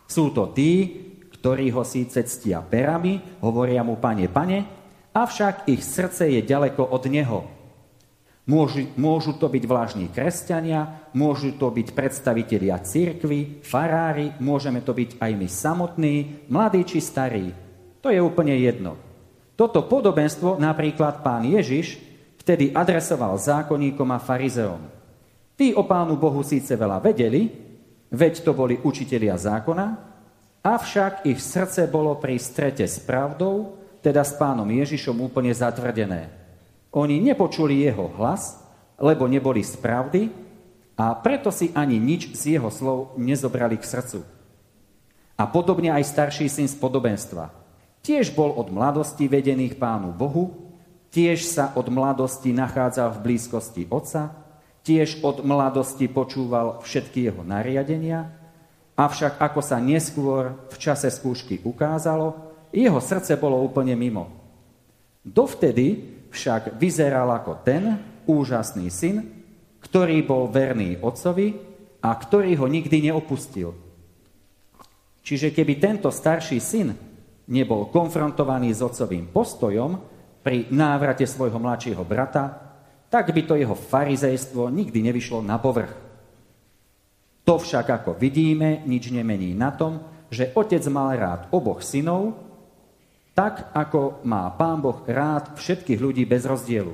Sú to tí, ktorí ho síce ctia perami, hovoria mu, pane, pane, avšak ich srdce je ďaleko od Neho. Môžu, môžu to byť vlážni kresťania, môžu to byť predstavitelia církvy, farári, môžeme to byť aj my samotní, mladí či starí. To je úplne jedno. Toto podobenstvo napríklad pán Ježiš vtedy adresoval zákonníkom a farizeom. Tí o pánu Bohu síce veľa vedeli, veď to boli učitelia zákona, avšak ich srdce bolo pri strete s pravdou teda s pánom Ježišom úplne zatvrdené. Oni nepočuli jeho hlas, lebo neboli z pravdy a preto si ani nič z jeho slov nezobrali k srdcu. A podobne aj starší syn z podobenstva. Tiež bol od mladosti vedený k pánu Bohu, tiež sa od mladosti nachádzal v blízkosti otca, tiež od mladosti počúval všetky jeho nariadenia, avšak ako sa neskôr v čase skúšky ukázalo, jeho srdce bolo úplne mimo. Dovtedy však vyzeral ako ten úžasný syn, ktorý bol verný otcovi a ktorý ho nikdy neopustil. Čiže keby tento starší syn nebol konfrontovaný s otcovým postojom pri návrate svojho mladšieho brata, tak by to jeho farizejstvo nikdy nevyšlo na povrch. To však, ako vidíme, nič nemení na tom, že otec mal rád oboch synov tak, ako má Pán Boh rád všetkých ľudí bez rozdielu.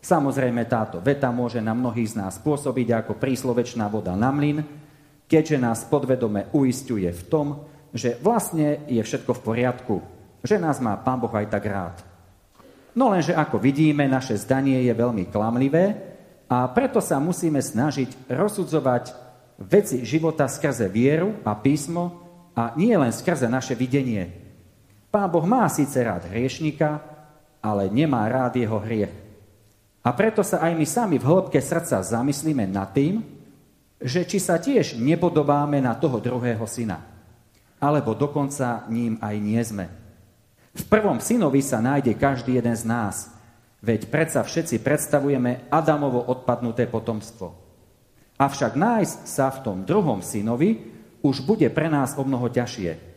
Samozrejme, táto veta môže na mnohých z nás pôsobiť ako príslovečná voda na mlyn, keďže nás podvedome uistuje v tom, že vlastne je všetko v poriadku, že nás má Pán Boh aj tak rád. No lenže ako vidíme, naše zdanie je veľmi klamlivé a preto sa musíme snažiť rozsudzovať veci života skrze vieru a písmo a nie len skrze naše videnie. Pán Boh má síce rád hriešnika, ale nemá rád jeho hriech. A preto sa aj my sami v hĺbke srdca zamyslíme nad tým, že či sa tiež nepodobáme na toho druhého syna. Alebo dokonca ním aj nie sme. V prvom synovi sa nájde každý jeden z nás, veď predsa všetci predstavujeme Adamovo odpadnuté potomstvo. Avšak nájsť sa v tom druhom synovi už bude pre nás o mnoho ťažšie.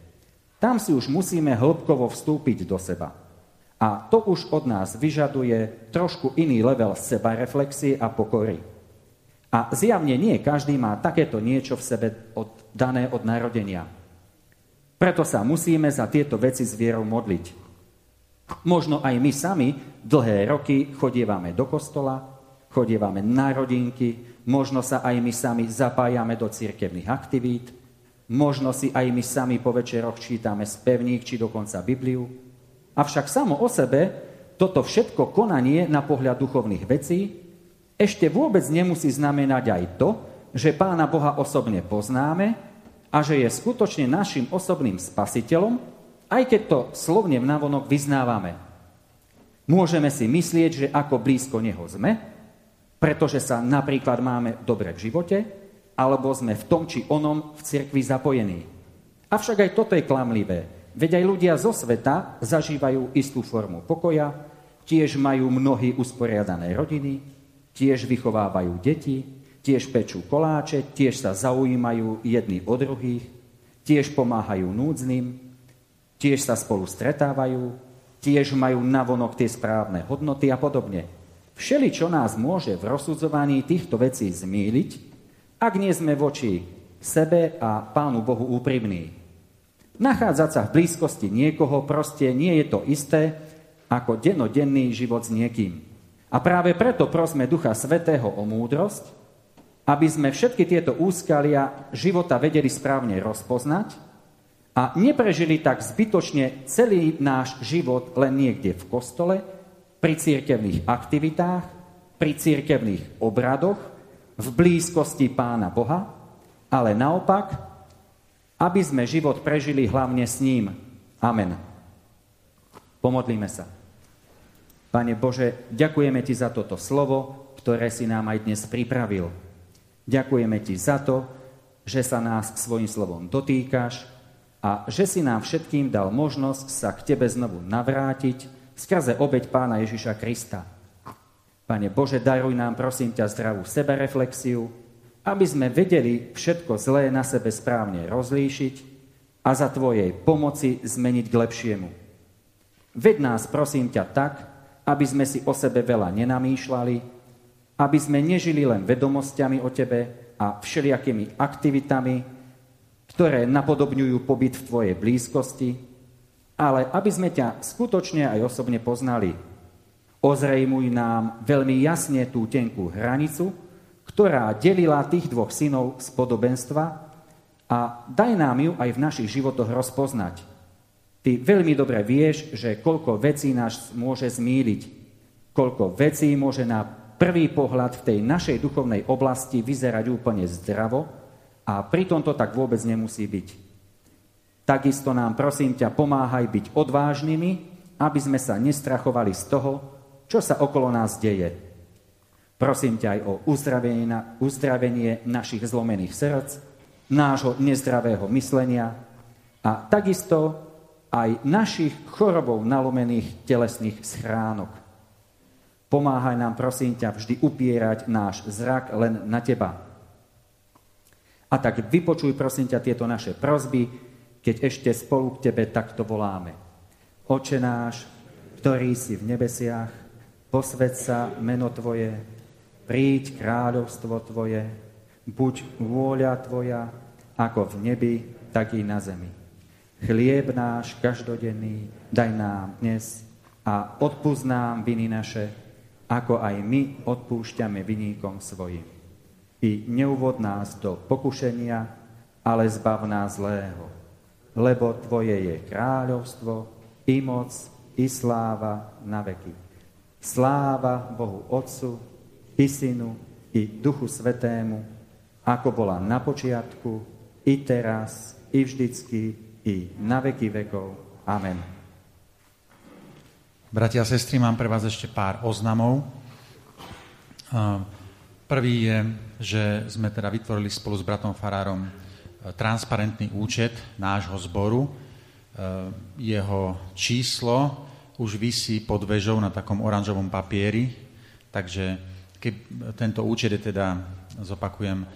Tam si už musíme hĺbkovo vstúpiť do seba. A to už od nás vyžaduje trošku iný level sebareflexie a pokory. A zjavne nie každý má takéto niečo v sebe od, dané od narodenia. Preto sa musíme za tieto veci s vierou modliť. Možno aj my sami dlhé roky chodievame do kostola, chodievame na rodinky, možno sa aj my sami zapájame do cirkevných aktivít, možno si aj my sami po večeroch čítame spevník či dokonca Bibliu, Avšak samo o sebe toto všetko konanie na pohľad duchovných vecí ešte vôbec nemusí znamenať aj to, že Pána Boha osobne poznáme a že je skutočne našim osobným spasiteľom, aj keď to slovne v navonok vyznávame. Môžeme si myslieť, že ako blízko Neho sme, pretože sa napríklad máme dobre v živote, alebo sme v tom či onom v cirkvi zapojení. Avšak aj toto je klamlivé. Veď aj ľudia zo sveta zažívajú istú formu pokoja, tiež majú mnohí usporiadané rodiny, tiež vychovávajú deti, tiež pečú koláče, tiež sa zaujímajú jedni o druhých, tiež pomáhajú núdznym, tiež sa spolu stretávajú, tiež majú navonok tie správne hodnoty a podobne. Všeli, čo nás môže v rozsudzovaní týchto vecí zmýliť, ak nie sme voči sebe a Pánu Bohu úprimní. Nachádzať sa v blízkosti niekoho proste nie je to isté ako denodenný život s niekým. A práve preto prosme Ducha Svetého o múdrosť, aby sme všetky tieto úskalia života vedeli správne rozpoznať a neprežili tak zbytočne celý náš život len niekde v kostole, pri církevných aktivitách, pri církevných obradoch, v blízkosti Pána Boha, ale naopak aby sme život prežili hlavne s ním. Amen. Pomodlíme sa. Pane Bože, ďakujeme Ti za toto slovo, ktoré si nám aj dnes pripravil. Ďakujeme Ti za to, že sa nás svojim slovom dotýkaš a že si nám všetkým dal možnosť sa k Tebe znovu navrátiť skrze obeď Pána Ježiša Krista. Pane Bože, daruj nám prosím ťa zdravú sebereflexiu, aby sme vedeli všetko zlé na sebe správne rozlíšiť a za Tvojej pomoci zmeniť k lepšiemu. Ved nás, prosím ťa, tak, aby sme si o sebe veľa nenamýšľali, aby sme nežili len vedomosťami o Tebe a všelijakými aktivitami, ktoré napodobňujú pobyt v Tvojej blízkosti, ale aby sme ťa skutočne aj osobne poznali. Ozrejmuj nám veľmi jasne tú tenkú hranicu, ktorá delila tých dvoch synov z podobenstva a daj nám ju aj v našich životoch rozpoznať. Ty veľmi dobre vieš, že koľko vecí nás môže zmýliť, koľko vecí môže na prvý pohľad v tej našej duchovnej oblasti vyzerať úplne zdravo a pritom to tak vôbec nemusí byť. Takisto nám prosím ťa pomáhaj byť odvážnymi, aby sme sa nestrachovali z toho, čo sa okolo nás deje Prosím ťa aj o uzdravenie, uzdravenie našich zlomených srdc, nášho nezdravého myslenia a takisto aj našich chorobou nalomených telesných schránok. Pomáhaj nám, prosím ťa, vždy upierať náš zrak len na teba. A tak vypočuj, prosím ťa, tieto naše prozby, keď ešte spolu k tebe takto voláme. Oče náš, ktorý si v nebesiach, posved sa meno Tvoje, príď kráľovstvo Tvoje, buď vôľa Tvoja, ako v nebi, tak i na zemi. Chlieb náš každodenný daj nám dnes a odpúsť nám viny naše, ako aj my odpúšťame viníkom svojim. I neuvod nás do pokušenia, ale zbav nás zlého. Lebo Tvoje je kráľovstvo, i moc, i sláva na veky. Sláva Bohu Otcu, i Synu, i Duchu Svetému, ako bola na počiatku, i teraz, i vždycky, i na veky vekov. Amen. Bratia a sestry, mám pre vás ešte pár oznamov. Prvý je, že sme teda vytvorili spolu s bratom Farárom e, transparentný účet nášho zboru. E, jeho číslo už vysí pod vežou na takom oranžovom papieri, takže keď tento účet je teda, zopakujem, e,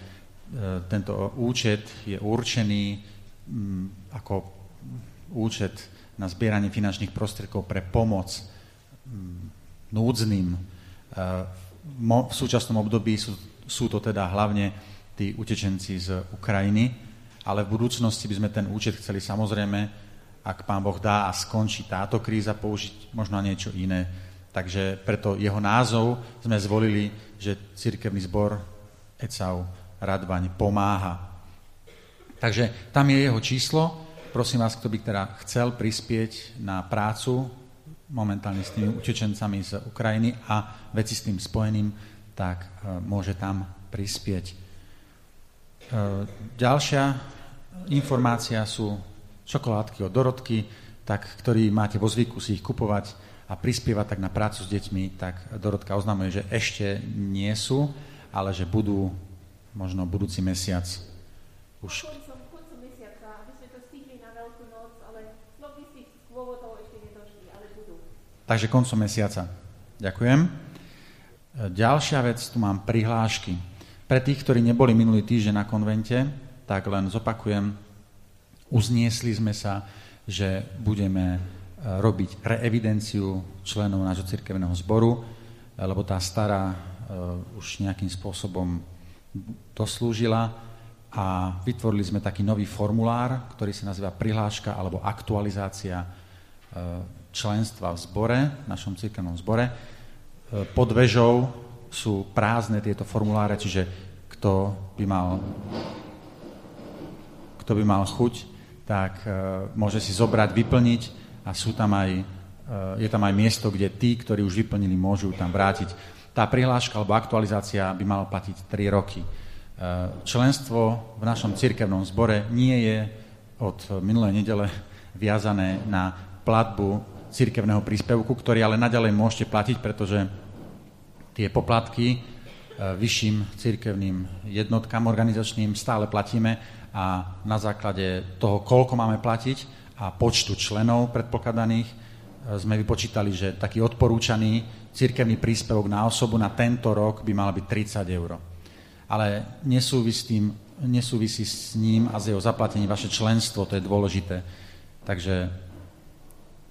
tento účet je určený ako účet na zbieranie finančných prostriedkov pre pomoc mm, núdznym. E, v súčasnom období sú, sú to teda hlavne tí utečenci z Ukrajiny, ale v budúcnosti by sme ten účet chceli samozrejme, ak pán Boh dá a skončí táto kríza, použiť možno niečo iné. Takže preto jeho názov sme zvolili, že cirkevný zbor Ecau Radvaň pomáha. Takže tam je jeho číslo prosím vás, kto by teda chcel prispieť na prácu momentálne s tými utečencami z Ukrajiny a veci s tým spojeným, tak e, môže tam prispieť. E, ďalšia informácia sú čokoládky od Dorotky, tak, ktorí máte vo zvyku si ich kupovať a prispievať tak na prácu s deťmi, tak Dorotka oznamuje, že ešte nie sú, ale že budú možno budúci mesiac už Takže koncom mesiaca. Ďakujem. Ďalšia vec, tu mám prihlášky. Pre tých, ktorí neboli minulý týždeň na konvente, tak len zopakujem, uzniesli sme sa, že budeme e, robiť reevidenciu členov nášho cirkevného zboru, e, lebo tá stará už nejakým spôsobom doslúžila a vytvorili sme taký nový formulár, ktorý sa nazýva prihláška alebo aktualizácia členstva v zbore, v našom církevnom zbore. E, pod vežou sú prázdne tieto formuláre, čiže kto by mal, kto by mal chuť, tak e, môže si zobrať, vyplniť a sú tam aj, e, je tam aj miesto, kde tí, ktorí už vyplnili, môžu tam vrátiť. Tá prihláška alebo aktualizácia by mala platiť 3 roky. Členstvo v našom cirkevnom zbore nie je od minulej nedele viazané na platbu církevného príspevku, ktorý ale naďalej môžete platiť, pretože tie poplatky e, vyšším církevným jednotkám organizačným stále platíme a na základe toho, koľko máme platiť a počtu členov predpokladaných, e, sme vypočítali, že taký odporúčaný církevný príspevok na osobu na tento rok by mal byť 30 eur. Ale nesúvisí s, tým, nesúvisí s ním a s jeho zaplatením vaše členstvo, to je dôležité. Takže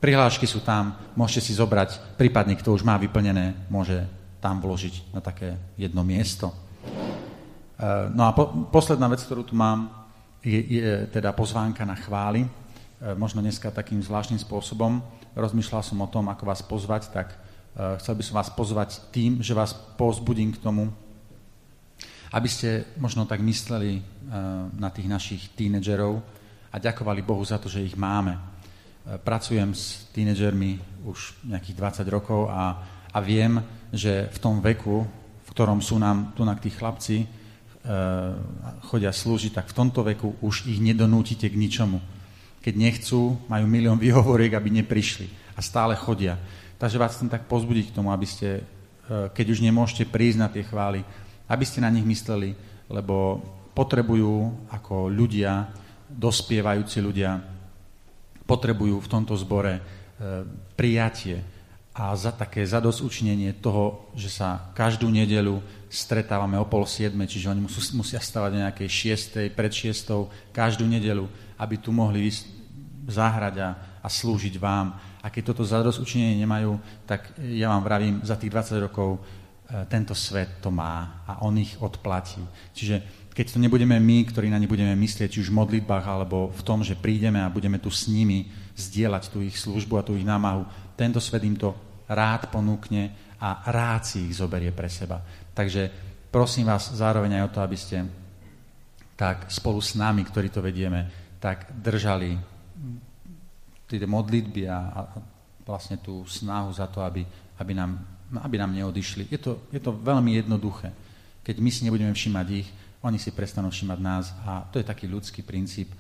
Prihlášky sú tam, môžete si zobrať, prípadne kto už má vyplnené, môže tam vložiť na také jedno miesto. E, no a po, posledná vec, ktorú tu mám, je, je teda pozvánka na chvály. E, možno dneska takým zvláštnym spôsobom. Rozmýšľal som o tom, ako vás pozvať, tak e, chcel by som vás pozvať tým, že vás pozbudím k tomu, aby ste možno tak mysleli na tých našich tínedžerov a ďakovali Bohu za to, že ich máme E, pracujem s tínedžermi už nejakých 20 rokov a, a viem, že v tom veku, v ktorom sú nám tu tí chlapci, e, chodia slúžiť, tak v tomto veku už ich nedonútite k ničomu. Keď nechcú, majú milión výhovoriek, aby neprišli a stále chodia. Takže vás chcem tak pozbudiť k tomu, aby ste, e, keď už nemôžete prísť na tie chvály, aby ste na nich mysleli, lebo potrebujú ako ľudia, dospievajúci ľudia, potrebujú v tomto zbore e, prijatie a za také zadosúčnenie toho, že sa každú nedelu stretávame o pol siedme, čiže oni musú, musia stavať o nejakej šiestej, pred šiestou každú nedelu, aby tu mohli zahrať a, a slúžiť vám. A keď toto zadosúčinenie nemajú, tak ja vám vravím, za tých 20 rokov e, tento svet to má a on ich odplatí. Čiže keď to nebudeme my, ktorí na ne budeme myslieť, či už v modlitbách, alebo v tom, že prídeme a budeme tu s nimi zdieľať tú ich službu a tú ich námahu, tento svet im to rád ponúkne a rád si ich zoberie pre seba. Takže prosím vás zároveň aj o to, aby ste tak spolu s nami, ktorí to vedieme, tak držali tie modlitby a, a vlastne tú snahu za to, aby, aby, nám, aby nám neodišli. Je to, je to veľmi jednoduché. Keď my si nebudeme všímať ich, oni si prestanú všímať nás a to je taký ľudský princíp.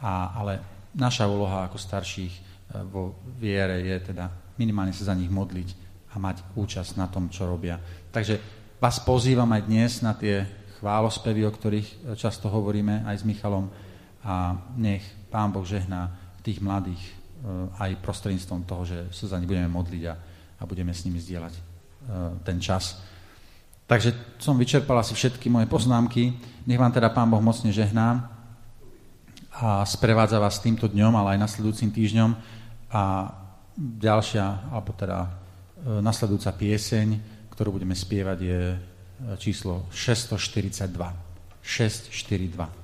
A, ale naša úloha ako starších e, vo viere je teda minimálne sa za nich modliť a mať účasť na tom, čo robia. Takže vás pozývam aj dnes na tie chválospevy, o ktorých e, často hovoríme aj s Michalom a nech Pán Boh žehná tých mladých e, aj prostredníctvom toho, že sa za nich budeme modliť a, a budeme s nimi zdieľať e, ten čas. Takže som vyčerpal asi všetky moje poznámky. Nech vám teda Pán Boh mocne žehná a sprevádza vás týmto dňom, ale aj nasledujúcim týždňom. A ďalšia, alebo teda nasledujúca pieseň, ktorú budeme spievať, je číslo 642. 642.